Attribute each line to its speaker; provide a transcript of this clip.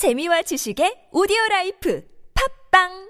Speaker 1: 재미와 지식의 오디오 라이프. 팝빵